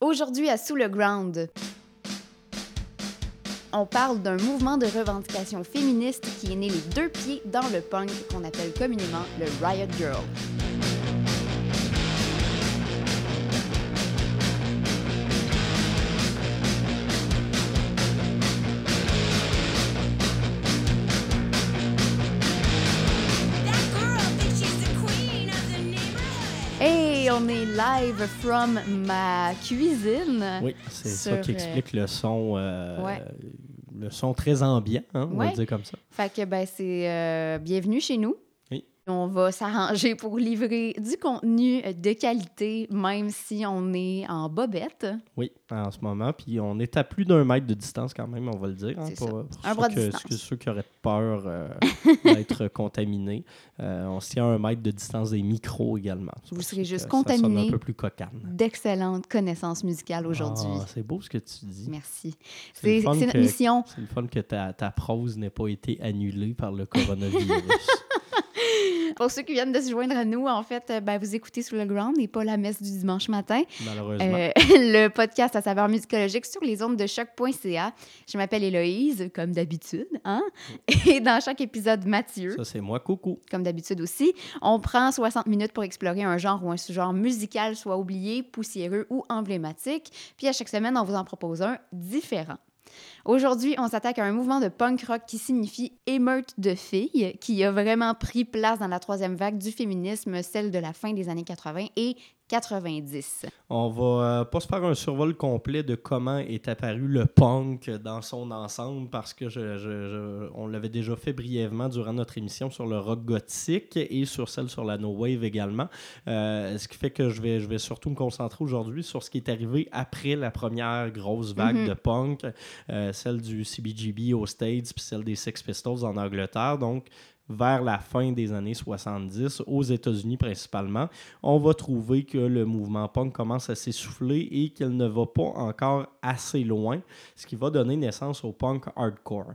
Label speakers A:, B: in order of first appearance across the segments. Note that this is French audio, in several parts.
A: Aujourd'hui à Sous le Ground, on parle d'un mouvement de revendication féministe qui est né les deux pieds dans le punk qu'on appelle communément le Riot Girl. On est live from ma cuisine.
B: Oui, c'est ça qui explique le son, euh,
A: ouais.
B: le son très ambiant, hein, on va
A: Ouais.
B: le dire comme ça.
A: Fait que ben c'est euh, bienvenue chez nous. On va s'arranger pour livrer du contenu de qualité, même si on est en bobette.
B: Oui, en ce moment. Puis on est à plus d'un mètre de distance quand même, on va le dire. hein, pour,
A: Un
B: ceux, que-
A: distance.
B: ceux- qui auraient peur euh, d'être contaminés. Euh, on se tient à un mètre de distance des micros également.
A: Vous serez juste
B: que Ça sonne
A: contaminé.
B: un peu plus cocane.
A: D'excellentes connaissances musicales aujourd'hui.
B: Ah, c'est beau ce que tu dis.
A: Merci.
B: C'est
A: notre mission.
B: C'est le fun que ta, ta prose n'ait pas été annulée par le coronavirus.
A: Pour ceux qui viennent de se joindre à nous, en fait, euh, ben, vous écoutez Sous le Ground et pas la messe du dimanche matin.
B: malheureusement.
A: Euh, le podcast à saveur musicologique sur les ondes de choc.ca. Je m'appelle Héloïse, comme d'habitude. Hein? Et dans chaque épisode, Mathieu,
B: Ça, c'est moi, coucou.
A: comme d'habitude aussi, on prend 60 minutes pour explorer un genre ou un sous-genre musical, soit oublié, poussiéreux ou emblématique. Puis à chaque semaine, on vous en propose un différent. Aujourd'hui, on s'attaque à un mouvement de punk rock qui signifie émeute de filles, qui a vraiment pris place dans la troisième vague du féminisme, celle de la fin des années 80 et 90.
B: On va euh, pas se faire un survol complet de comment est apparu le punk dans son ensemble parce que je, je- je- on l'avait déjà fait brièvement durant notre émission sur le rock gothique et sur celle sur la no wave également. Euh, ce qui fait que je vais, je vais surtout me concentrer aujourd'hui sur ce qui est arrivé après la première grosse vague
A: Mhm.
B: de punk, euh, celle du CBGB aux States puis celle des Sex Pistols en Angleterre. Donc vers la fin des années 70, aux États-Unis principalement, on va trouver que le mouvement punk commence à s'essouffler et qu'il ne va pas encore assez loin, ce qui va donner naissance au punk hardcore.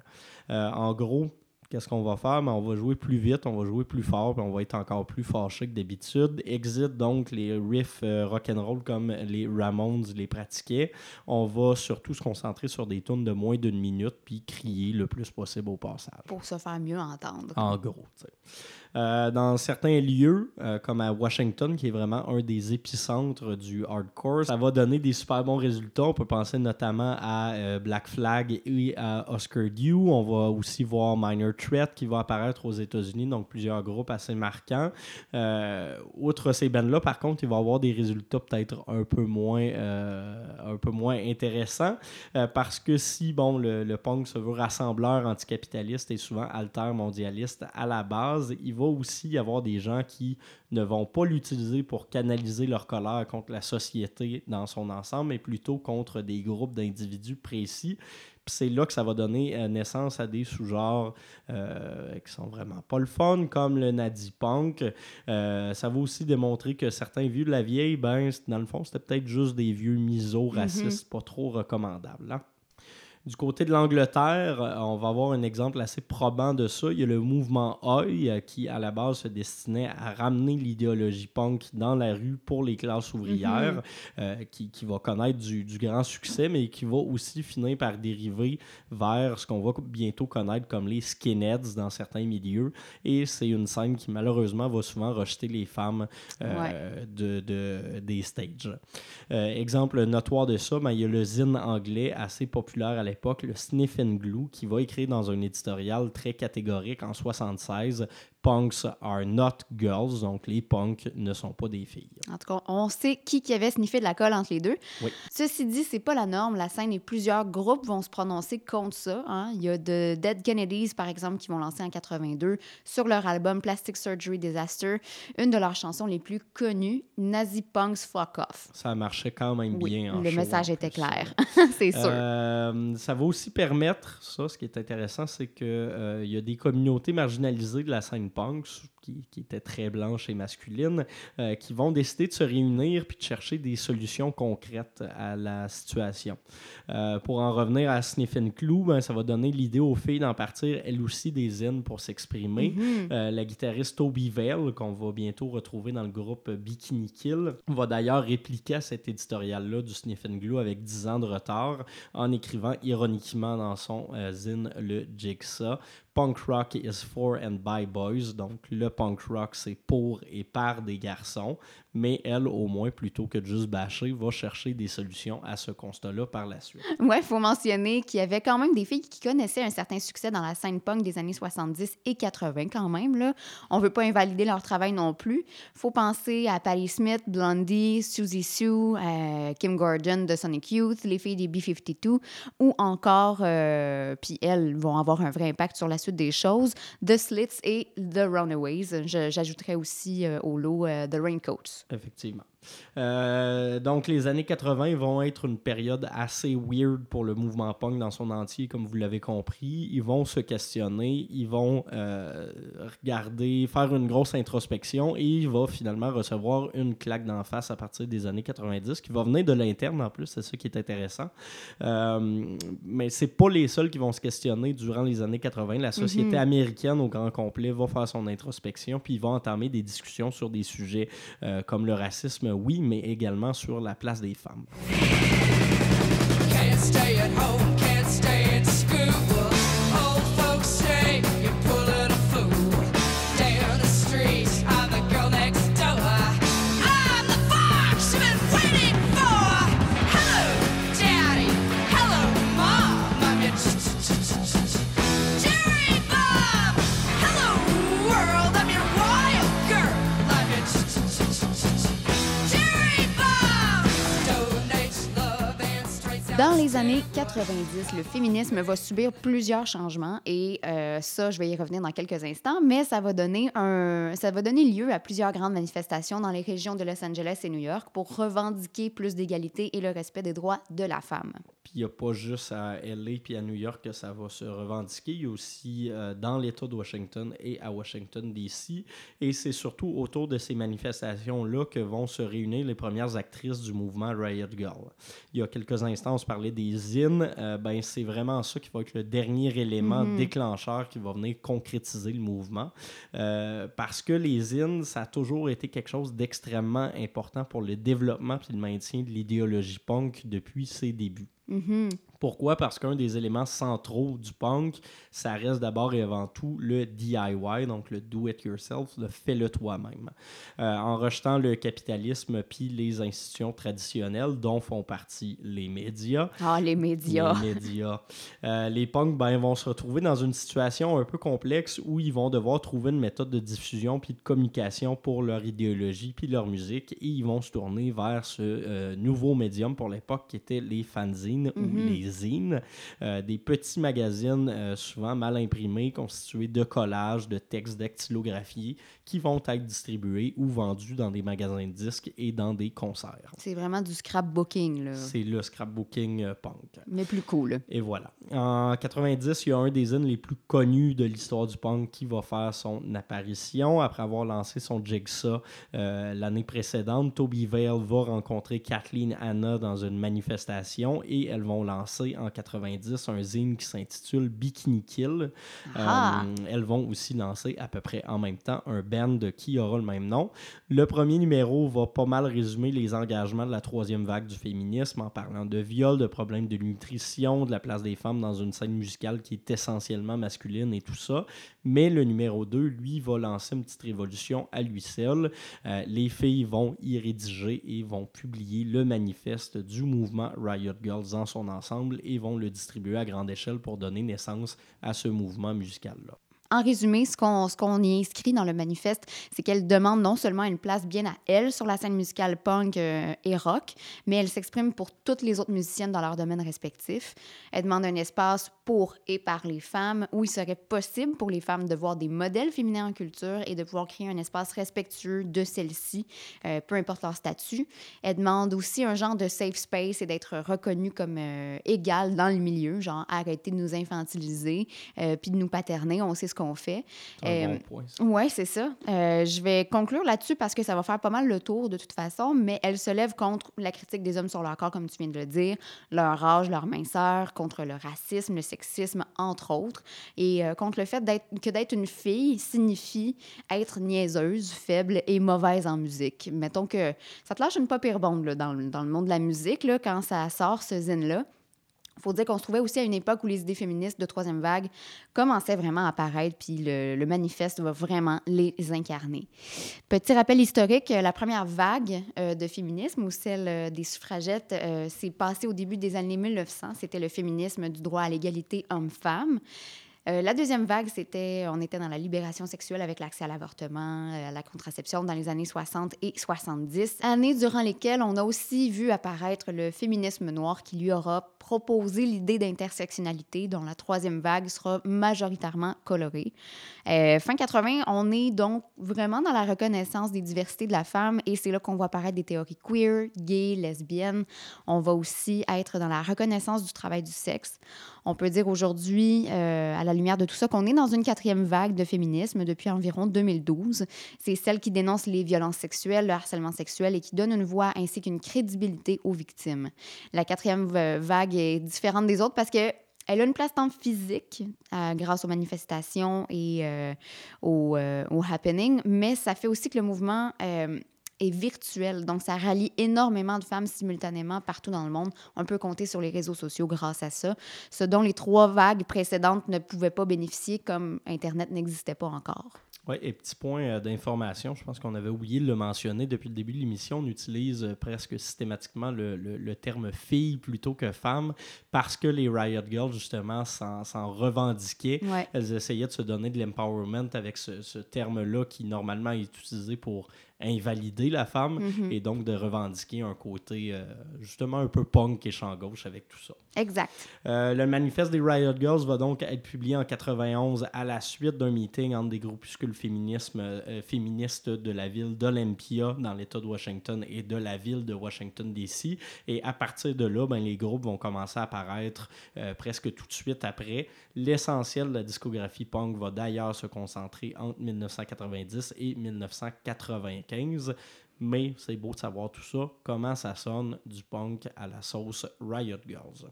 B: Euh, en gros, qu'est-ce qu'on va faire? On va jouer plus vite, on va jouer plus fort, puis on va être encore plus fâché que d'habitude. Exit donc les riffs euh, rock'n'roll comme les Ramones les pratiquaient. On va surtout se concentrer sur des tunes de moins d'une minute, puis crier le plus possible au passage.
A: Pour se faire mieux entendre.
B: En gros, tu sais. Euh, dans certains lieux, euh, comme à Washington, qui est vraiment un des épicentres du hardcore, ça va donner des super bons résultats. On peut penser notamment à euh, Black Flag et à Oscar Dew. On va aussi voir Minor Threat qui va apparaître aux États-Unis, donc plusieurs groupes assez marquants. Outre ces bands-là, par contre, il va avoir des résultats peut-être un peu moins, un peu moins intéressants. Parce que si bon, le, le punk se veut rassembleur anticapitaliste et souvent altermondialiste à la base, il va aussi y avoir des gens qui ne vont pas l'utiliser pour canaliser leur colère contre la société dans son ensemble, mais plutôt contre des groupes d'individus précis. Puis c'est là que ça va donner euh, naissance à des sous-genres euh, qui sont vraiment pas le fun, comme le Nadi Punk. Euh, ça va aussi démontrer que certains vieux de la vieille, ben, dans le fond, c'était peut-être juste des vieux misos racistes pas trop recommandables. hein. Du côté de l'Angleterre, euh, on va avoir un exemple assez probant de ça. Il y a le mouvement Oi euh, qui, à la base, se destinait à ramener l'idéologie punk dans la rue pour les classes ouvrières, euh, qui, qui va connaître du, du grand succès, mais qui va aussi finir par dériver vers ce qu'on va bientôt connaître comme les skinheads dans certains milieux. Et c'est une scène qui, malheureusement, va souvent rejeter les femmes euh, de, de- des stages. Euh, exemple notoire de ça, ben, il y a le zine anglais assez populaire à l'époque, le Sniff Glue, qui va écrire dans un éditorial très catégorique en 76 Punks are not girls, donc les punks ne sont pas des filles.
A: En tout cas, on sait qui qui avait sniffé de la colle entre les deux.
B: Oui.
A: Ceci dit, c'est pas la norme. La scène et plusieurs groupes vont se prononcer contre ça. hein. Il y a de Dead Kennedys, par exemple, qui vont lancer en 82 sur leur album Plastic Surgery Disaster, une de leurs chansons les plus connues, Nazi Punks Fuck Off.
B: Ça marchait quand même
A: Oui,
B: bien. en
A: le
B: show,
A: message
B: en
A: était clair, c'est sûr.
B: Euh, ça va aussi permettre, ça, ce qui est intéressant, c'est qu'il y a des communautés marginalisées de la scène punk, qui, qui était très blanche et masculine, euh, qui vont décider de se réunir puis de chercher des solutions concrètes à la situation. Euh, pour en revenir à Sniffin' Clou, ben, ça va donner l'idée aux filles d'en partir elles aussi des zines pour s'exprimer.
A: Mhm.
B: Euh, la guitariste Toby Vale, qu'on va bientôt retrouver dans le groupe Bikini Kill, va d'ailleurs répliquer cet éditorial-là du Sniffin' Glue avec 10 ans de retard en écrivant ironiquement dans son zine le Jigsaw Punk rock is for and by boys. Donc, le punk rock, c'est pour et par des garçons. Mais elle, au moins, plutôt que de juste bâcher, va chercher des solutions à ce constat-là par la suite.
A: Ouais, il faut mentionner qu'il y avait quand même des filles qui connaissaient un certain succès dans la scène punk des années 70 et 80 quand même. Là. On veut pas invalider leur travail non plus. faut penser à Patti Smith, Blondie, Susie Sue, euh, Kim Gordon de Sonic Youth, les filles des B-52, ou encore, euh, puis elles vont avoir un vrai impact sur la suite des choses, The Slits et The Runaways. J'ajouterais aussi euh, au lot The Raincoats.
B: Effectivement. Euh, donc, les années 80 vont être une période assez weird pour le mouvement punk dans son entier, comme vous l'avez compris. Ils vont se questionner, ils vont euh, regarder, faire une grosse introspection et il va finalement recevoir une claque d'en face à partir des années 90 qui va venir de l'interne en plus, c'est ça qui est intéressant. Euh, mais c'est pas les seuls qui vont se questionner durant les années 80. La société
A: Mhm.
B: américaine au grand complet va faire son introspection puis ils vont entamer des discussions sur des sujets euh, comme le racisme, oui, mais également sur la place des femmes.
A: Dans les années 90, le féminisme va subir plusieurs changements et euh, ça, je vais y revenir dans quelques instants, mais ça va, donner un, ça va donner lieu à plusieurs grandes manifestations dans les régions de Los Angeles et New York pour revendiquer plus d'égalité et le respect des droits de la femme.
B: Puis il n'y a pas juste à LA puis à New York que ça va se revendiquer. Il y a aussi euh, dans l'État de Washington et à Washington, D.C. Et c'est surtout autour de ces manifestations-là que vont se réunir les premières actrices du mouvement Riot Girl. Il y a quelques instants, parlait des zines. Euh, ben, c'est vraiment ça qui va être le dernier élément
A: Mhm.
B: déclencheur qui va venir concrétiser le mouvement. Euh, parce que les zines, ça a toujours été quelque chose d'extrêmement important pour le développement et le maintien de l'idéologie punk depuis ses débuts.
A: Mhm.
B: Pourquoi? Parce qu'un des éléments centraux du punk, ça reste d'abord et avant tout le DIY, donc le do-it-yourself, le fais-le toi-même. Euh, en rejetant le capitalisme puis les institutions traditionnelles dont font partie les médias,
A: Ah, les médias.
B: les médias. Euh, les punks ben, vont se retrouver dans une situation un peu complexe où ils vont devoir trouver une méthode de diffusion puis de communication pour leur idéologie puis leur musique et ils vont se tourner vers ce euh, nouveau médium pour l'époque qui était les fanzines ou
A: Mhm.
B: les zines, euh, des petits magazines euh, souvent mal imprimés constitués de collages, de textes dactylographiés qui vont être distribués ou vendus dans des magasins de disques et dans des concerts.
A: C'est vraiment du scrapbooking, là.
B: C'est le scrapbooking euh, punk.
A: Mais plus cool.
B: Et voilà. En 90, il y a un des zines les plus connus de l'histoire du punk qui va faire son apparition. Après avoir lancé son Jigsaw euh, l'année précédente, Toby Vale va rencontrer Kathleen Anna dans une manifestation et elles vont lancer en 90 un zine qui s'intitule Bikini Kill.
A: Ah!
B: Euh, elles vont aussi lancer à peu près en même temps un band qui aura le même nom. Le premier numéro va pas mal résumer les engagements de la troisième vague du féminisme en parlant de viol, de problèmes de nutrition, de la place des femmes dans une scène musicale qui est essentiellement masculine et tout ça. Mais le numéro 2, lui, va lancer une petite révolution à lui seul. Euh, les filles vont y rédiger et vont publier le manifeste du mouvement Riot Girls en son ensemble et vont le distribuer à grande échelle pour donner naissance à ce mouvement musical-là.
A: En résumé, ce qu'on y inscrit dans le manifeste, c'est qu'elle demande non seulement une place bien à elle sur la scène musicale punk euh, et rock, mais elle s'exprime pour toutes les autres musiciennes dans leur domaine respectif. Elle demande un espace pour et par les femmes où il serait possible pour les femmes de voir des modèles féminins en culture et de pouvoir créer un espace respectueux de celles-ci, euh, peu importe leur statut. Elle demande aussi un genre de safe space et d'être reconnue comme euh, égale dans le milieu, genre arrêter de nous infantiliser puis de nous paterner. On sait ce qu'on qu'on fait.
B: C'est un
A: Euh,
B: bon point. ça.
A: Oui, c'est ça. Euh, je vais conclure là-dessus parce que ça va faire pas mal le tour de toute façon, mais elle se lève contre la critique des hommes sur leur corps, comme tu viens de le dire, leur âge, leur minceur, contre le racisme, le sexisme, entre autres, et euh, contre le fait que d'être une fille signifie être niaiseuse, faible et mauvaise en musique. Mettons que ça te lâche une pas pire bombe là, dans, le- dans le monde de la musique là, quand ça sort ce zine-là. Faut dire qu'on se trouvait aussi à une époque où les idées féministes de troisième vague commençaient vraiment à apparaître, puis le, manifeste va vraiment les incarner. Petit rappel historique, euh, la première vague euh, de féminisme, ou celle euh, des suffragettes, s'est passée au début des années 1900. C'était le féminisme du droit à l'égalité homme-femme. La deuxième vague, c'était, on était dans la libération sexuelle avec l'accès à l'avortement, à la contraception dans les années 60 et 70, années durant lesquelles on a aussi vu apparaître le féminisme noir qui lui aura proposé l'idée d'intersectionnalité dont la troisième vague sera majoritairement colorée. Euh, fin 80, on est donc vraiment dans la reconnaissance des diversités de la femme et c'est là qu'on voit apparaître des théories queer, gays, lesbiennes. On va aussi être dans la reconnaissance du travail du sexe. On peut dire aujourd'hui, euh, à la lumière de tout ça, qu'on est dans une quatrième vague de féminisme depuis environ 2012. C'est celle qui dénonce les violences sexuelles, le harcèlement sexuel et qui donne une voix ainsi qu'une crédibilité aux victimes. La quatrième euh, est différente des autres parce que elle a une place tant physique euh, grâce aux manifestations et euh, aux, euh, aux happenings, mais ça fait aussi que le mouvement est virtuel. Donc, ça rallie énormément de femmes simultanément partout dans le monde. On peut compter sur les réseaux sociaux grâce à ça, ce dont les trois vagues précédentes ne pouvaient pas bénéficier comme Internet n'existait pas encore.
B: Oui, et petit point euh, d'information, je pense qu'on avait oublié de le mentionner depuis le début de l'émission. On utilise euh, presque systématiquement le, le- le terme fille plutôt que femme parce que les Riot Girls, justement, s'en revendiquaient.
A: Ouais.
B: Elles essayaient de se donner de l'empowerment avec ce, ce terme-là qui, normalement, est utilisé pour invalider la femme
A: Mhm.
B: et donc de revendiquer un côté, euh, justement, un peu punk et champ gauche avec tout ça.
A: Exact.
B: Euh, le manifeste des Riot Girls va donc être publié en 91 à la suite d'un meeting entre des groupuscules euh, féministes de la ville d'Olympia dans l'État de Washington et de la ville de Washington, D.C. Et à partir de là, ben, les groupes vont commencer à apparaître euh, presque tout de suite après. L'essentiel de la discographie punk va d'ailleurs se concentrer entre 1990 et 1995. Mais c'est beau de savoir tout ça, comment ça sonne du punk à la sauce Riot Girls.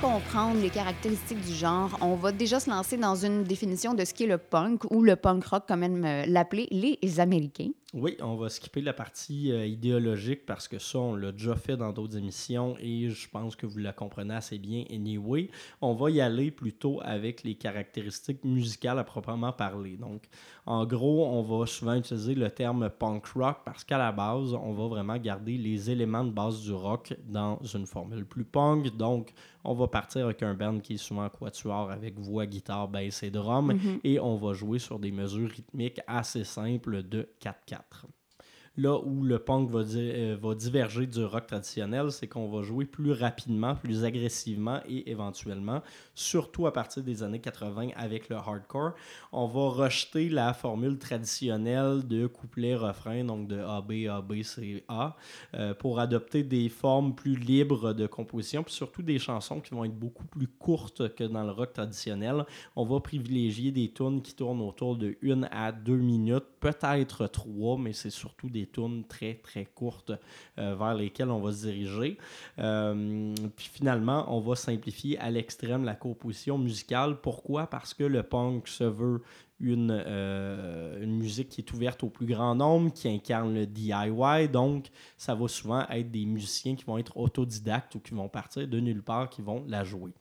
A: Comprendre les caractéristiques du genre, on va déjà se lancer dans une définition de ce qu'est le punk ou le punk rock, comme euh, l'appeler les Américains.
B: Oui, on va skipper la partie euh, idéologique parce que ça, on l'a déjà fait dans d'autres émissions et je pense que vous la comprenez assez bien anyway. On va y aller plutôt avec les caractéristiques musicales à proprement parler. Donc, en gros, on va souvent utiliser le terme punk rock parce qu'à la base, on va vraiment garder les éléments de base du rock dans une formule plus punk. Donc, on va partir avec un band qui est souvent quatuor avec voix, guitare, bass et drum et on va jouer sur des mesures rythmiques assez simples de 4-4. Là où le punk euh, va diverger du rock traditionnel, c'est qu'on va jouer plus rapidement, plus agressivement et éventuellement, surtout à partir des années 80 avec le hardcore, on va rejeter la formule traditionnelle de couplet-refrain, donc de A, B, A, B, C, A, euh, pour adopter des formes plus libres de composition, puis surtout des chansons qui vont être beaucoup plus courtes que dans le rock traditionnel. On va privilégier des tunes qui tournent autour de 1 à 2 minutes, peut-être 3, mais c'est surtout des tunes très très courtes euh, vers lesquelles on va se diriger. Euh, puis finalement, on va simplifier à l'extrême la composition musicale. Pourquoi? Parce que le punk se veut une, euh, une musique qui est ouverte au plus grand nombre, qui incarne le DIY. Donc, ça va souvent être des musiciens qui vont être autodidactes ou qui vont partir de nulle part, qui vont la jouer.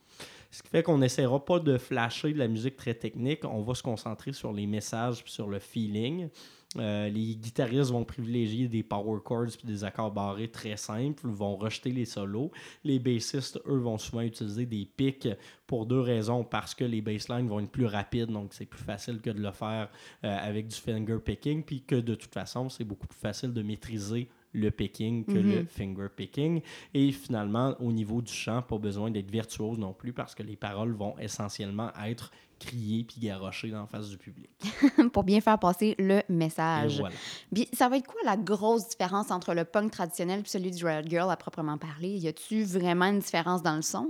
B: Ce qui fait qu'on n'essaiera pas de flasher de la musique très technique. On va se concentrer sur les messages sur le feeling. Euh, les guitaristes vont privilégier des power chords puis des accords barrés très simples, vont rejeter les solos. Les bassistes, eux, vont souvent utiliser des pics pour deux raisons. Parce que les basslines vont être plus rapides, donc c'est plus facile que de le faire euh, avec du finger picking, puis que de toute façon, c'est beaucoup plus facile de maîtriser le picking que
A: Mhm.
B: le finger picking. Et finalement, au niveau du chant, pas besoin d'être virtuose non plus parce que les paroles vont essentiellement être criées puis garochées dans la face du public.
A: pour bien faire passer le message.
B: voilà.
A: Puis, ça va être quoi la grosse différence entre le punk traditionnel et celui du Riot Girl à proprement parler? Y a-tu vraiment une différence dans le son?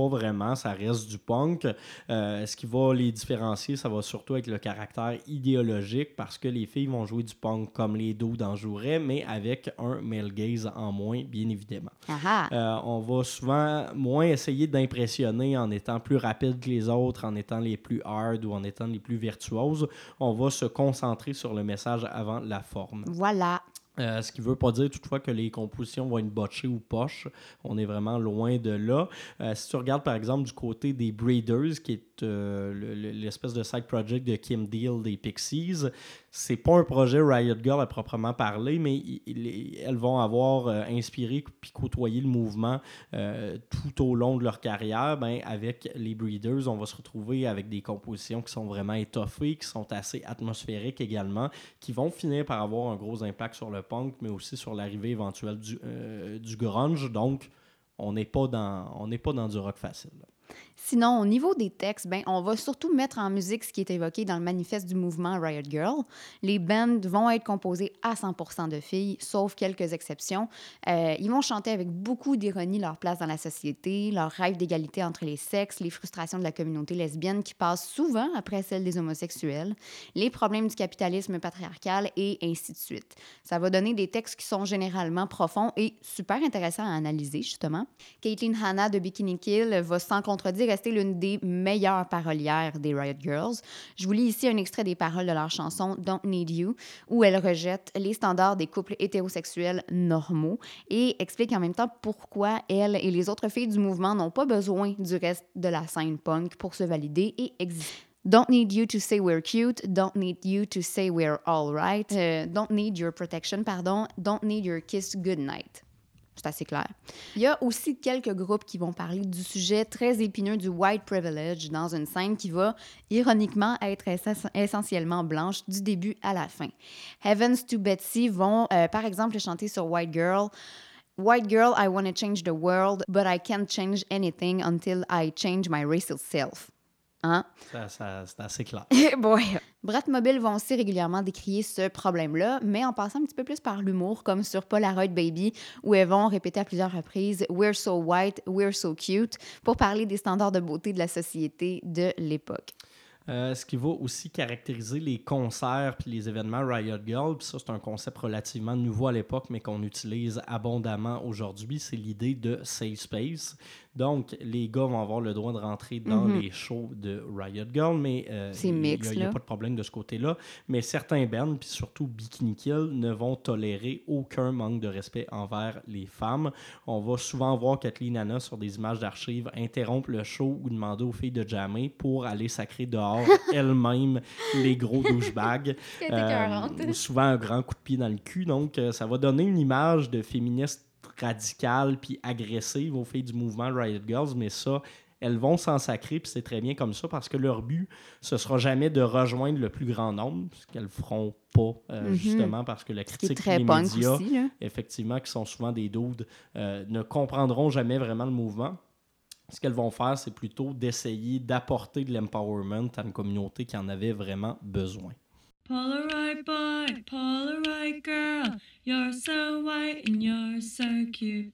B: Pas vraiment, ça reste du punk. Euh, ce qui va les différencier, ça va surtout être le caractère idéologique parce que les filles vont jouer du punk comme les dos en joueraient, mais avec un male gaze en moins, bien évidemment.
A: Ah ah!
B: Euh, on va souvent moins essayer d'impressionner en étant plus rapide que les autres, en étant les plus hard ou en étant les plus virtuoses. On va se concentrer sur le message avant la forme.
A: Voilà.
B: Euh, ce qui ne veut pas dire toutefois que les compositions vont être botchées ou poches. On est vraiment loin de là. Euh, si tu regardes par exemple du côté des Breeders, qui est euh, le- le- l'espèce de side project de Kim Deal des Pixies, c'est pas un projet Riot Girl à proprement parler, mais elles vont avoir euh, inspiré puis côtoyé le mouvement euh, tout au long de leur carrière. Ben, avec les Breeders, on va se retrouver avec des compositions qui sont vraiment étoffées, qui sont assez atmosphériques également, qui vont finir par avoir un gros impact sur le punk, mais aussi sur l'arrivée éventuelle du, du grunge. Donc, on n'est pas dans pas dans du rock facile.
A: Sinon, au niveau des textes, ben, on va surtout mettre en musique ce qui est évoqué dans le manifeste du mouvement Riot Girl. Les bands vont être composés à 100 de filles, sauf quelques exceptions. Euh, ils vont chanter avec beaucoup d'ironie leur place dans la société, leur rêve d'égalité entre les sexes, les frustrations de la communauté lesbienne qui passe souvent après celle des homosexuels, les problèmes du capitalisme patriarcal et ainsi de suite. Ça va donner des textes qui sont généralement profonds et super intéressants à analyser, justement. Caitlin Hanna de Bikini Kill va sans contredire rester l'une des meilleures parolières des Riot Girls? Je vous lis ici un extrait des paroles de leur chanson Don't Need You, où elle rejette les standards des couples hétérosexuels normaux et explique en même temps pourquoi elle et les autres filles du mouvement n'ont pas besoin du reste de la scène punk pour se valider et exister. Don't need you to say we're cute. Don't need you to say we're all right. Euh, don't need your protection, pardon. Don't need your kiss goodnight. C'est assez clair. Il y a aussi quelques groupes qui vont parler du sujet très épineux du white privilege dans une scène qui va, ironiquement, être essen- essentiellement blanche du début à la fin. Heavens to Betsy vont, euh, par exemple, chanter sur White Girl. White girl, I want to change the world, but I can't change anything until I change my racial self. Hein?
B: Ça, ça- c'est assez clair.
A: Bratmobile vont aussi régulièrement décrier ce problème-là, mais en passant un petit peu plus par l'humour, comme sur Polaroid Baby, où elles vont répéter à plusieurs reprises We're so white, we're so cute, pour parler des standards de beauté de la société de l'époque.
B: Euh, ce qui va aussi caractériser les concerts puis les événements Riot Girl, puis ça c'est un concept relativement nouveau à l'époque, mais qu'on utilise abondamment aujourd'hui, c'est l'idée de safe space. Donc, les gars vont avoir le droit de rentrer dans
A: Mhm.
B: les shows de Riot Girl, mais euh, il a- n'y a,
A: là.
B: pas de problème de ce côté-là. Mais certains bands, puis surtout Bikini Kill, ne vont tolérer aucun manque de respect envers les femmes. On va souvent voir Kathleen Anna sur des images d'archives interrompre le show ou demander aux filles de jammer pour aller sacrer dehors elles-mêmes les gros douchebags. Euh, ou souvent un grand coup de pied dans le cul. Donc, euh, ça va donner une image de féministe radicale puis agressive aux filles du mouvement Riot Girls, mais ça, elles vont s'en sacrer, puis c'est très bien comme ça, parce que leur but, ce sera jamais de rejoindre le plus grand nombre, ce qu'elles feront pas, euh,
A: Mhm.
B: justement, parce que la critique
A: très
B: des médias,
A: aussi. Là.
B: effectivement, qui sont souvent des dudes, euh, ne comprendront jamais vraiment le mouvement. Ce qu'elles vont faire, c'est plutôt d'essayer d'apporter de l'empowerment à une communauté qui en avait vraiment besoin.
C: Polaroid boy, Polaroid girl, you're so white and you're so cute.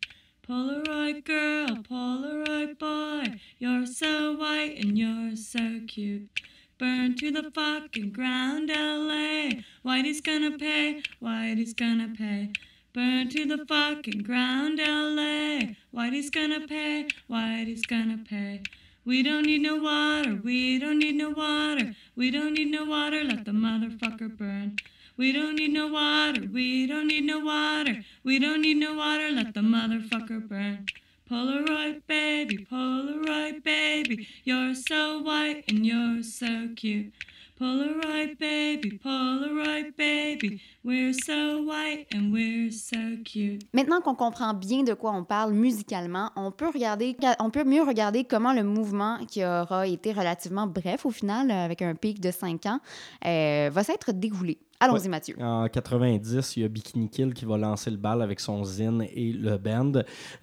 C: Polaroid girl, Polaroid boy, you're so white and you're so cute. Burn to the fucking ground, LA. Whitey's gonna pay, Whitey's gonna pay. Burn to the fucking ground, LA. Whitey's gonna pay, Whitey's gonna pay. We don't need no water, we don't need no water, we don't need no water, let the motherfucker burn. We don't need no water, we don't need no water, we don't need no water, let the motherfucker burn. Polaroid baby, Polaroid baby, you're so white and you're so cute. Polaroid baby, Polaroid baby, we're so white and we're so cute.
A: Maintenant qu'on comprend bien de quoi on parle musicalement, on peut, regarder, on peut mieux regarder comment le mouvement, qui aura été relativement bref au final, avec un pic de 5 ans, euh, va s'être déroulé. Allons-y,
B: Ouais.
A: Mathieu.
B: En 90, il y a Bikini Kill qui va lancer le bal avec son zine et le band.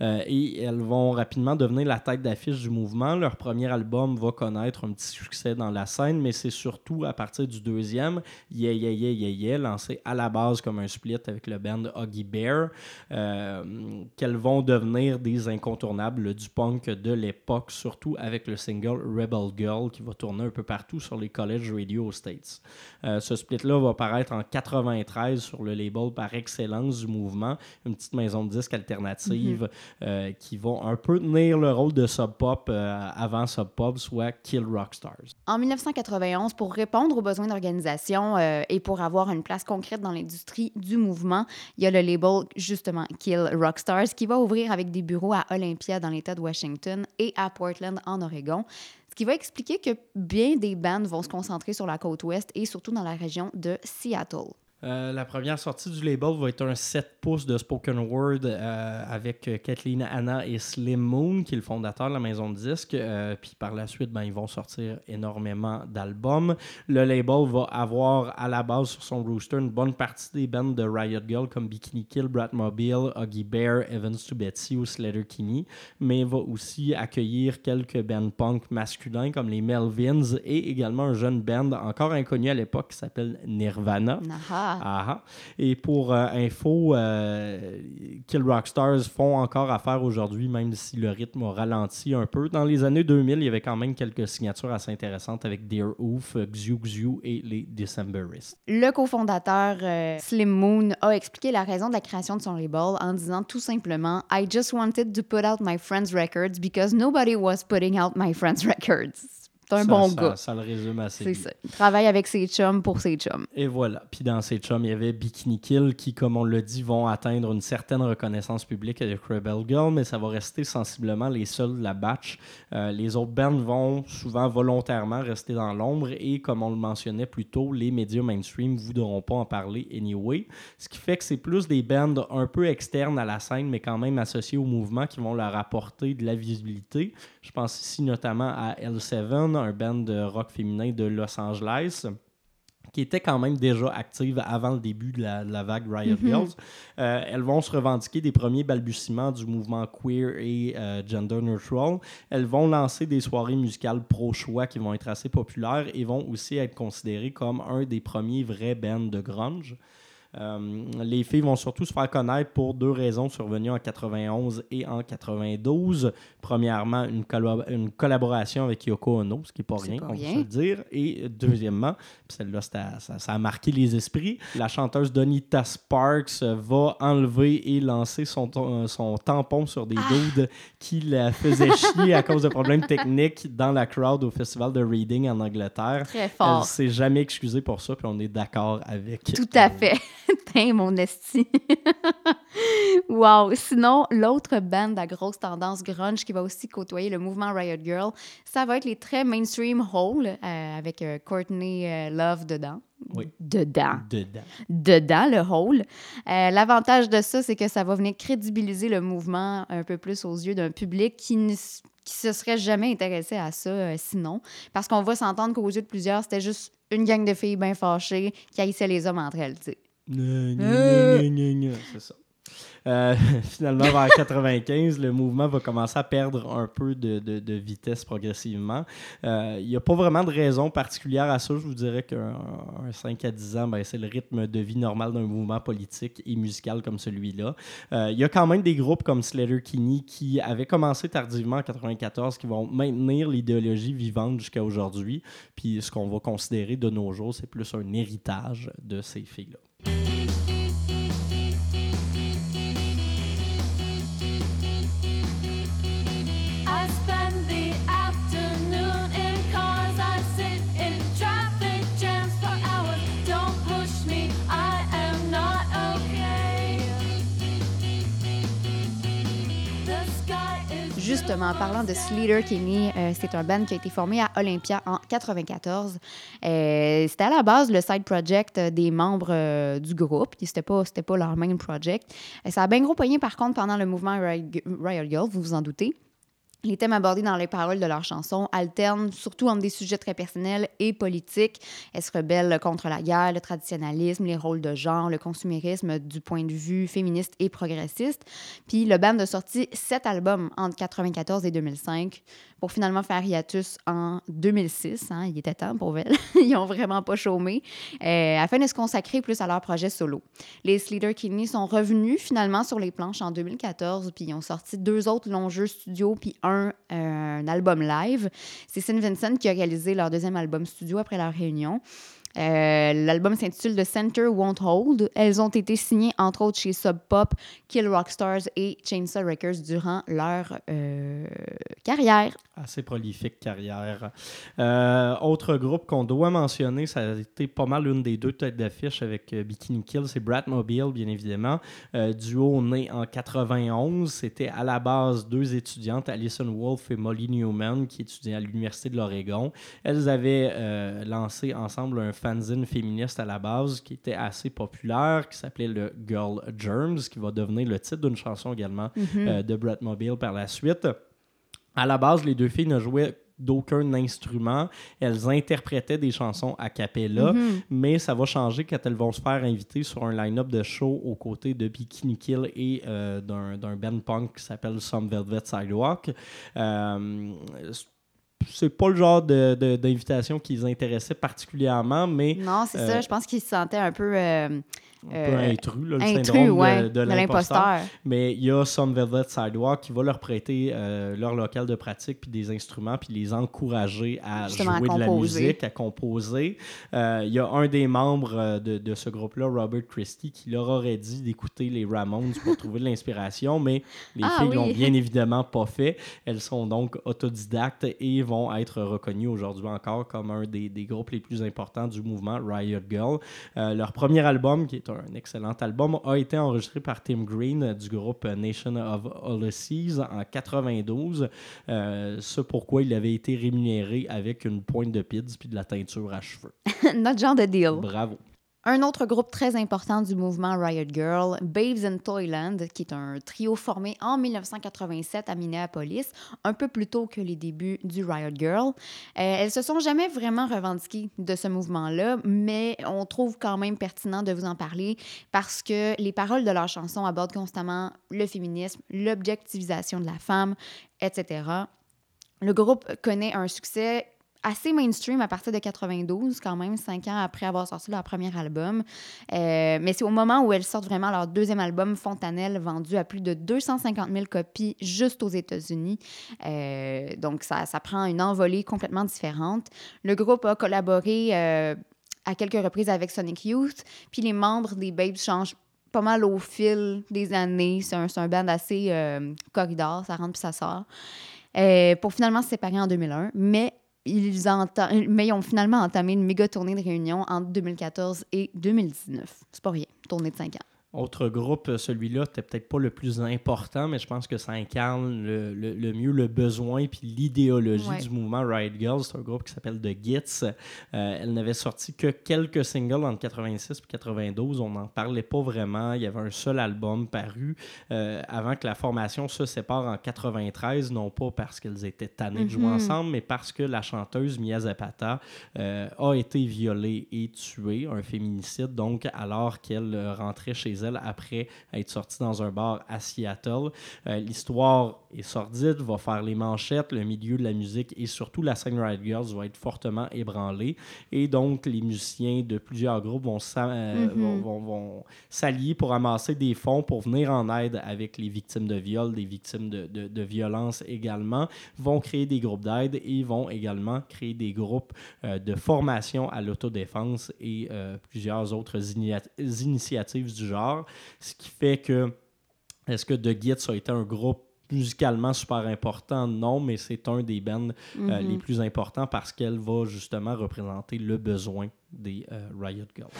B: Euh, et elles vont rapidement devenir la tête d'affiche du mouvement. Leur premier album va connaître un petit succès dans la scène, mais c'est surtout à partir du deuxième, Yeah Yeah Yeah Yeah Yeah, lancé à la base comme un split avec le band Huggy Bear, euh, qu'elles vont devenir des incontournables du punk de l'époque, surtout avec le single Rebel Girl qui va tourner un peu partout sur les college radio aux States. Euh, ce split-là va paraître en 93 sur le label par excellence du mouvement, une petite maison de disques alternative euh, qui va un peu tenir le rôle de Sub Pop euh, avant Sub Pop, soit Kill Rockstars.
A: En 1991, pour répondre aux besoins d'organisation euh, et pour avoir une place concrète dans l'industrie du mouvement, il y a le label justement Kill Rockstars qui va ouvrir avec des bureaux à Olympia dans l'État de Washington et à Portland en Oregon. Ce qui va expliquer que bien des bandes vont se concentrer sur la côte ouest et surtout dans la région de Seattle.
B: Euh, la première sortie du label va être un 7 pouces de spoken word euh, avec euh, Kathleen Anna et Slim Moon, qui est le fondateur de la maison de disques. Puis par la suite, ben, ils vont sortir énormément d'albums. Le label va avoir à la base sur son rooster une bonne partie des bands de Riot Girl comme Bikini Kill, Bratmobile, Huggy Bear, Evans to Betsy ou Slater Kinney, mais va aussi accueillir quelques bands punk masculins comme les Melvins et également un jeune band encore inconnu à l'époque qui s'appelle Nirvana.
A: Ah.
B: Et pour euh, info, euh, Kill Rockstars font encore affaire aujourd'hui, même si le rythme a ralenti un peu. Dans les années 2000, il y avait quand même quelques signatures assez intéressantes avec Dear Oof, Xiu Xiu et les Decemberists.
A: Le cofondateur euh, Slim Moon a expliqué la raison de la création de son label en disant tout simplement I just wanted to put out my friends' records because nobody was putting out my friends' records. C'est un
B: Ça-
A: bon
B: ça-
A: gars.
B: Ça le résume assez
A: C'est ça. Il travaille avec ses chums pour ses chums.
B: Et voilà. Puis dans ces chums, il y avait Bikini Kill qui, comme on l'a dit, vont atteindre une certaine reconnaissance publique avec Rebel Girl, mais ça va rester sensiblement les seuls de la batch. Euh, les autres bands vont souvent volontairement rester dans l'ombre et, comme on le mentionnait plus tôt, les médias mainstream ne voudront pas en parler anyway. Ce qui fait que c'est plus des bands un peu externes à la scène, mais quand même associés au mouvement qui vont leur apporter de la visibilité. Je pense ici notamment à L7, un band de rock féminin de Los Angeles qui était quand même déjà active avant le début de la, de la vague Riot Girls. Euh, elles vont se revendiquer des premiers balbutiements du mouvement queer et euh, gender neutral. Elles vont lancer des soirées musicales pro-choix qui vont être assez populaires et vont aussi être considérées comme un des premiers vrais bands de grunge. Euh, les filles vont surtout se faire connaître pour deux raisons survenues en 91 et en 92. Premièrement, une, collaboration avec Yoko Ono, ce qui n'est pas rien,
A: pas
B: on se le dire. Et deuxièmement, celle-là, ça, ça a marqué les esprits, la chanteuse Donita Sparks va enlever et lancer son, euh, son tampon sur des dudes qui la faisaient chier à cause de problèmes techniques dans la crowd au festival de Reading en Angleterre.
A: Très
B: Elle
A: fort.
B: s'est jamais excusée pour ça, puis on est d'accord avec.
A: Tout à fait. Tain, mon esti. wow. Sinon, l'autre band à grosse tendance grunge qui va aussi côtoyer le mouvement Riot Girl, ça va être les très mainstream Hole euh, avec euh, Courtney euh, Love dedans.
B: Oui.
A: Dedans.
B: Dedans.
A: dedans, le. Euh, L'avantage de ça, c'est que ça va venir crédibiliser le mouvement un peu plus aux yeux d'un public qui ne qui se serait jamais intéressé à ça euh, sinon. Parce qu'on va s'entendre qu'aux yeux de plusieurs, c'était juste une gang de filles bien fâchées qui haïssaient les hommes entre elles, tu sais. Euh.
B: C'est ça. Euh, finalement, vers 95, le mouvement va commencer à perdre un peu de, de- de vitesse progressivement. Euh, Il n'y a pas vraiment de raison particulière à ça. Je vous dirais qu'un un 5 à 10 ans, ben, c'est le rythme de vie normal d'un mouvement politique et musical comme celui-là. Euh, Il y a quand même des groupes comme Slater Kinney qui avaient commencé tardivement en 94 qui vont maintenir l'idéologie vivante jusqu'à aujourd'hui. Puis ce qu'on va considérer de nos jours, c'est plus un héritage de ces filles-là.
C: I
A: Justement, en parlant de Sleater Kinney, euh, c'est un band qui a été formé à Olympia en 94. Euh, c'était à la base le side project euh, des membres euh, du groupe. C'était pas, pas leur main project. Ça a bien gros pogné par contre pendant le mouvement Riot Girl, vous vous en doutez. Les thèmes abordés dans les paroles de leurs chansons alternent surtout entre des sujets très personnels et politiques. Elles se rebellent contre la guerre, le traditionnalisme, les rôles de genre, le consumérisme du point de vue féministe et progressiste. Puis le band a sorti sept albums entre 1994 et 2005 pour finalement faire hiatus en 2006. Hein, il était temps pour elles. Ils ont vraiment pas chômé euh, afin de se consacrer plus à leur projet solo. Les Sleater Kidney sont revenus finalement sur les planches en 2014 puis ils ont sorti deux autres longs jeux studio puis un, euh, un album live. C'est St. Vincent qui a réalisé leur deuxième album studio après leur réunion. Euh, L'album s'intitule The Center Won't Hold. Elles ont été signées entre autres chez Sub Pop, Kill Rock Stars et Chainsaw Records durant leur euh, carrière.
B: Assez prolifique carrière. Euh, autre groupe qu'on doit mentionner, ça a été pas mal une des deux têtes d'affiche avec Bikini Kill, c'est Brat Mobile, bien évidemment. Duo né en 91. C'était à la base deux étudiantes, Alison Wolfe et Molly Newman, qui étudiaient à l'Université de l'Oregon. Elles avaient lancé ensemble un fanzine féministe à la base qui était assez populaire, qui s'appelait le Girl Germs, qui va devenir le titre d'une chanson également euh, de Brat Mobile par la suite. À la base, les deux filles ne jouaient d'aucun instrument. Elles interprétaient des chansons a cappella, mais ça va changer quand elles vont se faire inviter sur un line-up de show aux côtés de Bikini Kill et euh, d'un d'un band punk qui s'appelle Some Velvet Sidewalk. Euh, c'est pas le genre de- de- d'invitation qui les intéressait particulièrement, mais
A: Non, c'est
B: Euh,
A: ça. Je pense qu'ils se sentaient un peu euh,
B: un peu
A: euh,
B: intrus, là, le
A: intrus,
B: syndrome
A: ouais,
B: de, de l'imposteur. Mais il y a Some Velvet Sidewalk qui va leur prêter euh, leur local de pratique puis des instruments puis les encourager à
A: Justement, à
B: jouer de la musique, à composer. Euh, Il y a un des membres euh, de, de ce groupe-là, Robert Christie, qui leur aurait dit d'écouter les Ramones pour trouver de l'inspiration, mais les
A: Ah
B: filles
A: oui.
B: l'ont bien évidemment pas fait. Elles sont donc autodidactes et vont être reconnues aujourd'hui encore comme un des, des groupes les plus importants du mouvement Riot Girl. Euh, leur premier album, qui est un excellent album, a été enregistré par Tim Green euh, du groupe Nation of Ulysses en 92. Euh, ce pourquoi il avait été rémunéré avec une pointe de pids puis de la teinture à cheveux.
A: Notre genre de deal.
B: Bravo.
A: Un autre groupe très important du mouvement Riot Girl, Babes in Toyland, qui est un trio formé en 1987 à Minneapolis, un peu plus tôt que les débuts du Riot Girl. Euh, elles se sont jamais vraiment revendiquées de ce mouvement-là, mais on trouve quand même pertinent de vous en parler parce que les paroles de leurs chansons abordent constamment le féminisme, l'objectivisation de la femme, etc. Le groupe connaît un succès assez mainstream à partir de 92, quand même, cinq ans après avoir sorti leur premier album. Euh, mais c'est au moment où elles sortent vraiment leur deuxième album, Fontanelle, vendu à plus de 250 000 copies juste aux États-Unis. Euh, donc, ça, ça prend une envolée complètement différente. Le groupe a collaboré euh, à quelques reprises avec Sonic Youth, puis les membres des Babes changent pas mal au fil des années. C'est un, un band assez corridor, ça rentre puis ça sort. Pour finalement se séparer en 2001. Mais ils, mais ils ont finalement entamé une méga tournée de réunion entre 2014 et 2019. C'est pas rien, tournée de 5 ans.
B: Autre groupe, celui-là, n'était peut-être pas le plus important, mais je pense que ça incarne le, le- le mieux le besoin puis l'idéologie
A: Ouais.
B: du mouvement Riot Girls. C'est un groupe qui s'appelle The Gits. Euh, elle n'avait sorti que quelques singles entre 86 et 92. On n'en parlait pas vraiment. Il y avait un seul album paru euh, avant que la formation se sépare en 93, non pas parce qu'elles étaient tannées de jouer
A: Mhm.
B: ensemble, mais parce que la chanteuse Mia Zapata euh, a été violée et tuée, un féminicide, donc alors qu'elle rentrait chez elle après être sortie dans un bar à Seattle. Euh, L'histoire est sordide, va faire les manchettes, le milieu de la musique et surtout la scène Riot Girls va être fortement ébranlée. Et donc, les musiciens de plusieurs groupes vont euh,
A: Mhm.
B: vont- vont- vont s'allier pour amasser des fonds pour venir en aide avec les victimes de viol, des victimes de, de, de violence également, vont créer des groupes d'aide et vont également créer des groupes euh, de formation à l'autodéfense et euh, plusieurs autres initiatives du genre ce qui fait que est-ce que The Gits a été un groupe musicalement super important, non, mais c'est un des bands euh,
A: mm-hmm.
B: les plus importants parce qu'elle va justement représenter le besoin des euh, Riot Girls.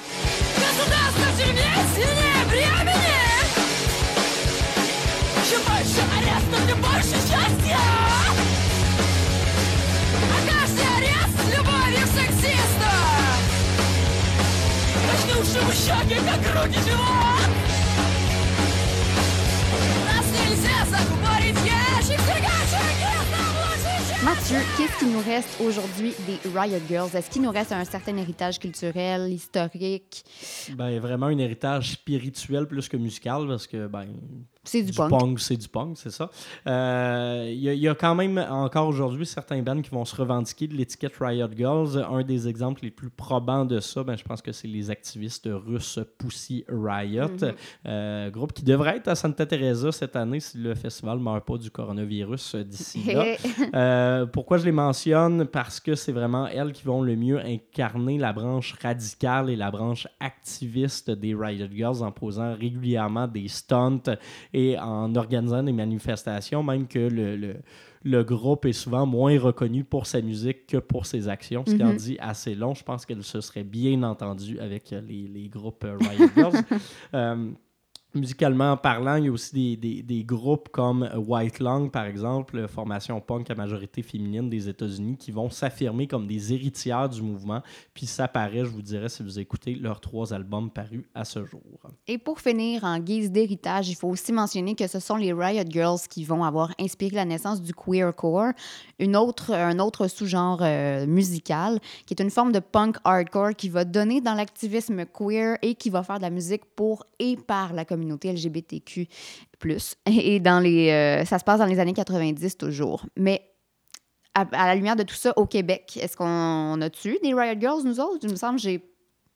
C: Качнувшему щеки, как руки живот Нас нельзя закупорить в ящик сжигающих гнезда
A: Mathieu, qu'est-ce qui nous reste aujourd'hui des Riot Girls? Est-ce qu'il nous reste un certain héritage culturel, historique?
B: Ben, vraiment un héritage spirituel plus que musical parce que ben,
A: c'est du, punk.
B: c'est du punk, c'est ça. Euh, Il y, a- il y a quand même encore aujourd'hui certains bands qui vont se revendiquer de l'étiquette Riot Girls. Un des exemples les plus probants de ça, ben, je pense que c'est les activistes russes Pussy Riot,
A: Mhm.
B: Euh, groupe qui devrait être à Santa Teresa cette année si le festival ne meurt pas du coronavirus euh, d'ici là. Euh, pourquoi je les mentionne? Parce que c'est vraiment elles qui vont le mieux incarner la branche radicale et la branche activiste des Riot Girls en posant régulièrement des stunts et en organisant des manifestations, même que le, le- le groupe est souvent moins reconnu pour sa musique que pour ses actions, ce qui en
A: Mhm.
B: dit assez long. Je pense qu'elle se serait bien entendue avec euh, les, les groupes euh, Riot Girls. Musicalement parlant, il y a aussi des, des- groupes comme White Lung, par exemple, formation punk à majorité féminine des États-Unis, qui vont s'affirmer comme des héritières du mouvement. Puis ça paraît, je vous dirais, si vous écoutez leurs trois albums parus à ce jour.
A: Et pour finir, en guise d'héritage, il faut aussi mentionner que ce sont les Riot Girls qui vont avoir inspiré la naissance du queercore, une autre, un autre sous-genre euh, musical, qui est une forme de punk hardcore qui va donner dans l'activisme queer et qui va faire de la musique pour et par la communauté LGBTQ+. Et dans les, euh, ça se passe dans les années 90 toujours. Mais à, à la lumière de tout ça, au Québec, est-ce qu'on a-tu des Riot Girls, nous autres? Il me semble que j'ai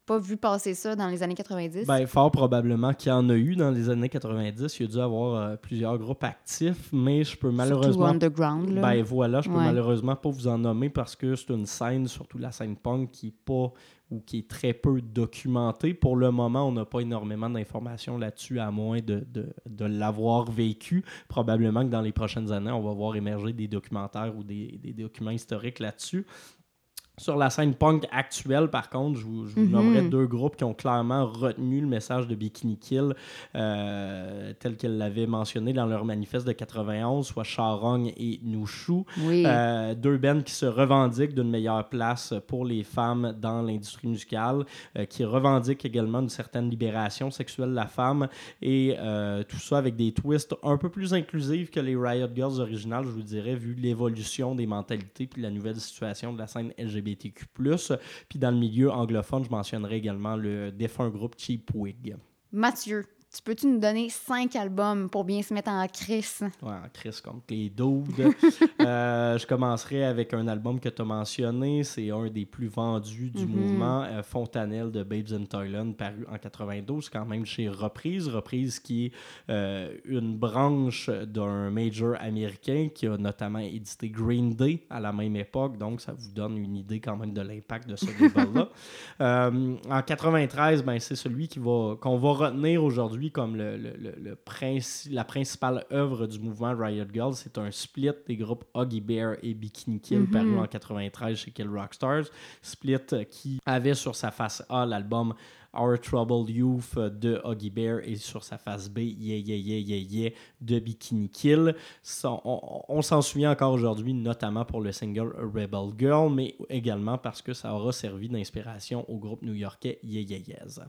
A: pas vu passer ça dans les années 90.
B: Ben, fort probablement qu'il y en a eu dans les années 90. Il y a dû avoir euh, plusieurs groupes actifs, mais je peux
A: Surtout
B: malheureusement
A: underground. Là.
B: Ben voilà, je peux
A: Ouais.
B: malheureusement pas vous en nommer parce que c'est une scène, surtout la scène punk, qui est pas ou qui est très peu documentée. Pour le moment, on n'a pas énormément d'informations là-dessus, à moins de, de- de l'avoir vécu. Probablement que dans les prochaines années, on va voir émerger des documentaires ou des, des documents historiques là-dessus. Sur la scène punk actuelle, par contre, je vous, je vous
A: Mhm.
B: nommerai deux groupes qui ont clairement retenu le message de Bikini Kill euh, tel qu'elle l'avait mentionné dans leur manifeste de 91, soit Charong et Nushu.
A: oui.
B: Euh, deux bands qui se revendiquent d'une meilleure place pour les femmes dans l'industrie musicale, euh, qui revendiquent également une certaine libération sexuelle de la femme, et euh, tout ça avec des twists un peu plus inclusifs que les Riot Girls originales, je vous dirais, vu l'évolution des mentalités puis la nouvelle situation de la scène LGBTQ+. Puis dans le milieu anglophone, je mentionnerai également le défunt groupe Cheap Wig.
A: Mathieu, tu peux-tu nous donner cinq albums pour bien se mettre en crise?
B: Ouais, en Chris contre les dudes. Euh, je commencerai avec un album que tu as mentionné. C'est un des plus vendus du
A: Mhm.
B: mouvement, euh, Fontanelle de Babes in Thailand, paru en 92, quand même chez Reprise. Reprise qui est euh, une branche d'un major américain qui a notamment édité Green Day à la même époque. Donc, ça vous donne une idée quand même de l'impact de ce. Euh, en 93, ben, c'est celui qui va, qu'on va retenir aujourd'hui comme le, le- le- le princi- la principale œuvre du mouvement Riot Girls. C'est un split des groupes Huggy Bear et Bikini Kill
A: Mhm.
B: paru en 93 chez Kill Rock Stars. Split euh, qui avait sur sa face A l'album Our Troubled Youth euh, de Huggy Bear et sur sa face B Yeah Yeah Yeah Yeah Yeah de Bikini Kill. On s'en souvient encore aujourd'hui, notamment pour le single Rebel Girl, mais également parce que ça aura servi d'inspiration au groupe new-yorkais Yeah Yeah Yeahs.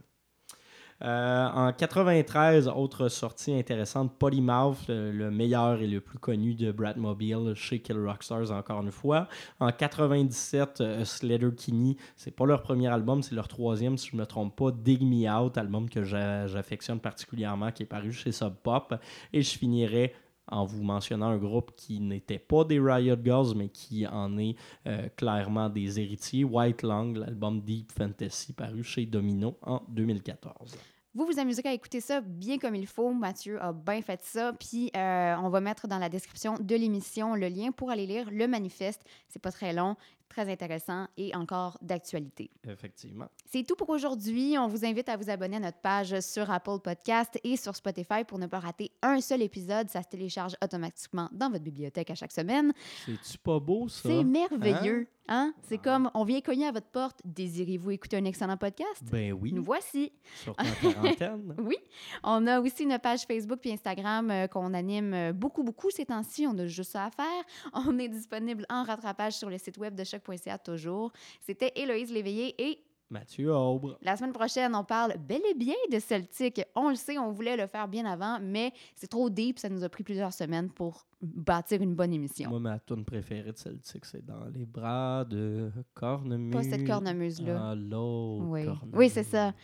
B: Euh, en 93, autre sortie intéressante, Polymouth, le, le meilleur et le plus connu de Brad Mobile chez Kill Rock Stars, encore une fois. En 97, euh, Slater Kinney, c'est pas leur premier album, c'est leur troisième, si je me trompe pas, Dig Me Out, album que j'a- j'affectionne particulièrement, qui est paru chez Sub Pop. Et je finirai en vous mentionnant un groupe qui n'était pas des Riot Girls, mais qui en est euh, clairement des héritiers, White Lung, l'album Deep Fantasy, paru chez Domino en 2014.
A: Vous vous amusez à écouter ça bien comme il faut. Mathieu a bien fait ça. Puis euh, on va mettre dans la description de l'émission le lien pour aller lire le manifeste. C'est pas très long, très intéressant et encore d'actualité.
B: Effectivement.
A: C'est tout pour aujourd'hui. On vous invite à vous abonner à notre page sur Apple Podcast et sur Spotify pour ne pas rater un seul épisode. Ça se télécharge automatiquement dans votre bibliothèque à chaque semaine.
B: C'est-tu pas beau, ça?
A: C'est merveilleux. Hein? C'est comme on vient cogner à votre porte. Désirez-vous écouter un excellent podcast?
B: Ben oui,
A: Nous voici.
B: surtout en quarantaine.
A: Oui, on a aussi une page Facebook puis Instagram euh, qu'on anime euh, beaucoup, beaucoup ces temps-ci. On a juste ça à faire. On est disponible en rattrapage sur le site web de choc.ca toujours. C'était Héloïse Léveillé et
B: Mathieu Aubre.
A: La semaine prochaine, on parle bel et bien de Celtic. On le sait, on voulait le faire bien avant, mais c'est trop deep, ça nous a pris plusieurs semaines pour bâtir une bonne émission.
B: Moi, ma tune préférée de Celtic, c'est dans les bras de Cornemuse.
A: Pas cette cornemuse-là.
B: Ah, l'autre
A: oui,
B: cornemuse.
A: oui c'est ça.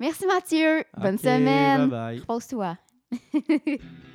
A: Merci Mathieu. Bonne semaine.
B: Bye bye.
A: Repose-toi.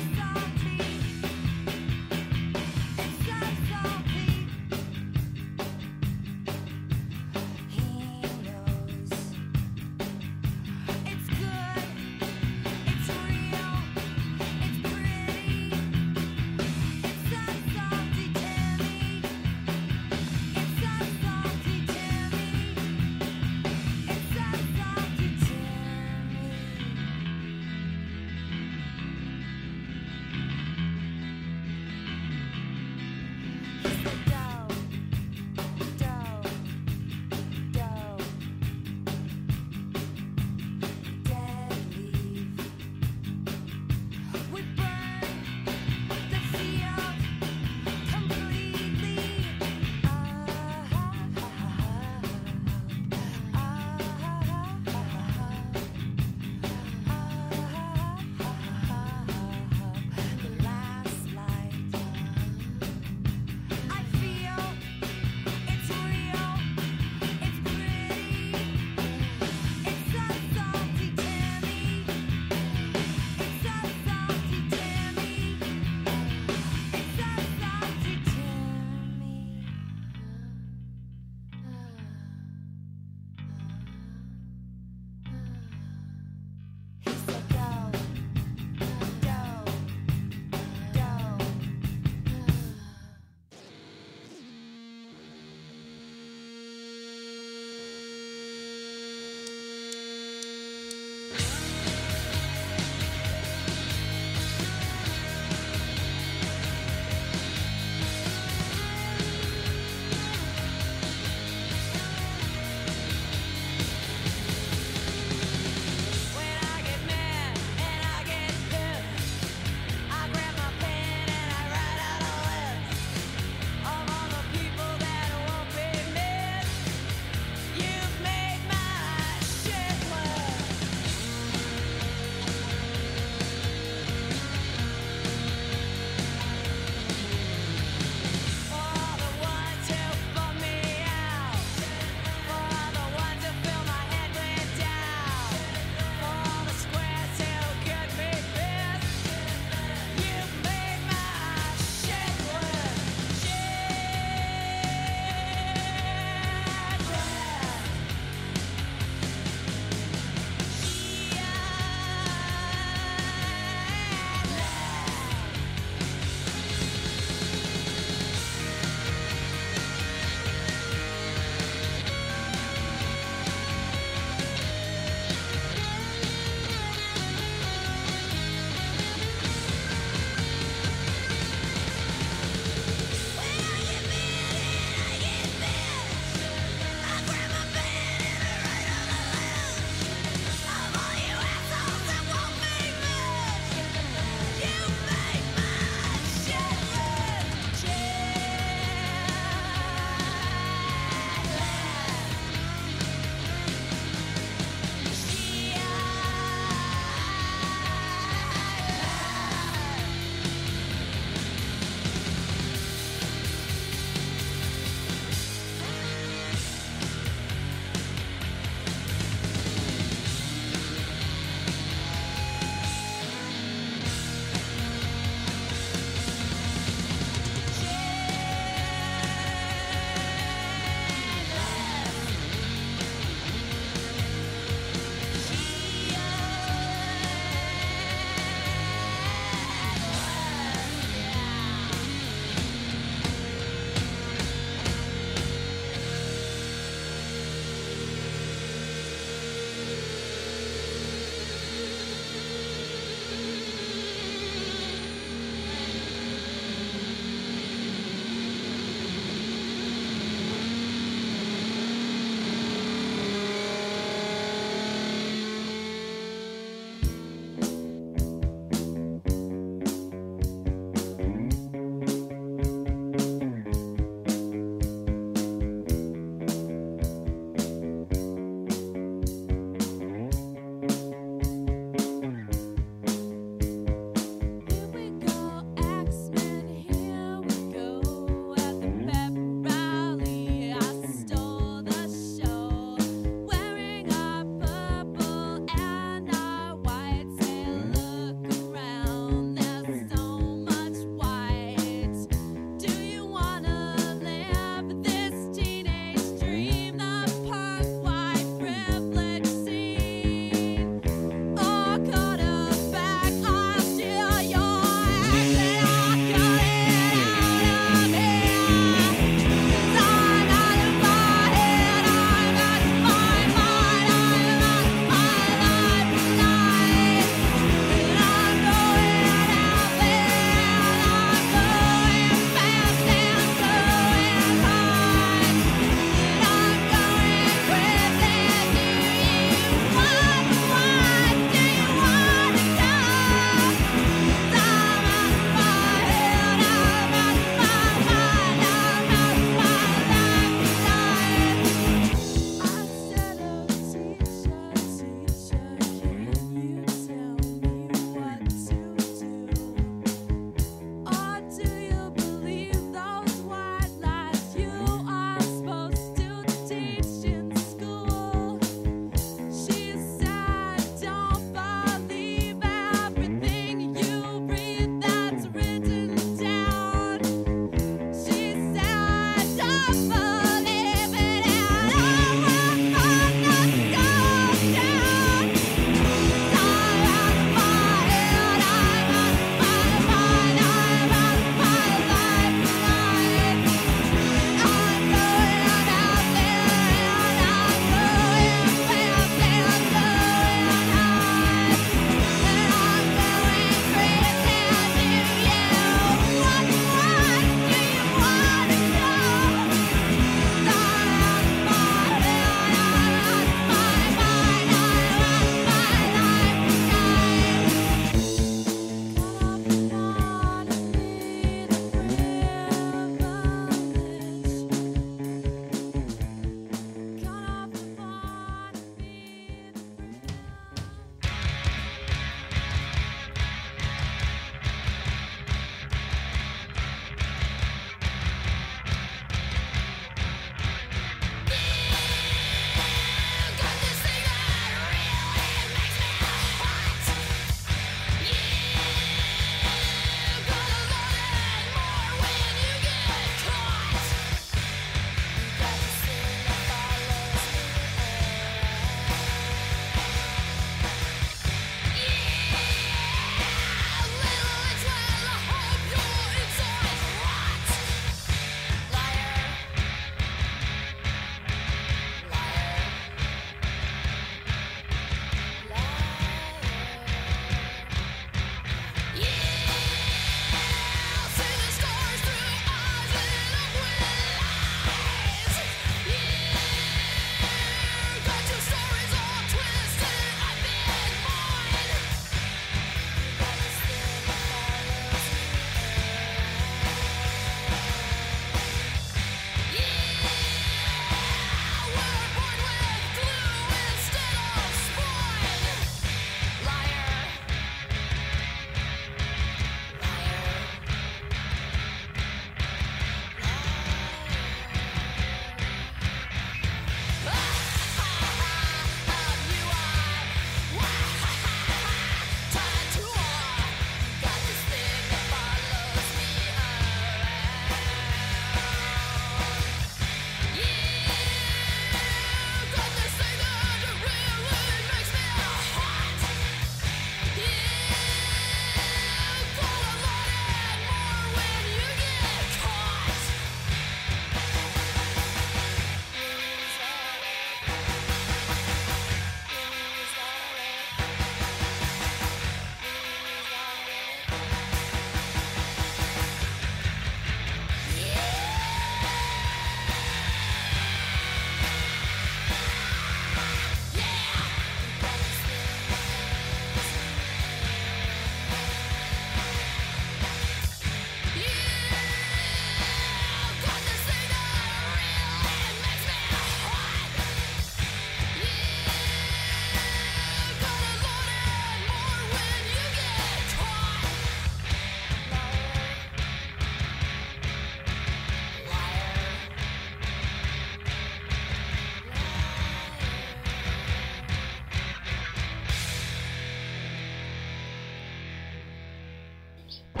D: Yeah.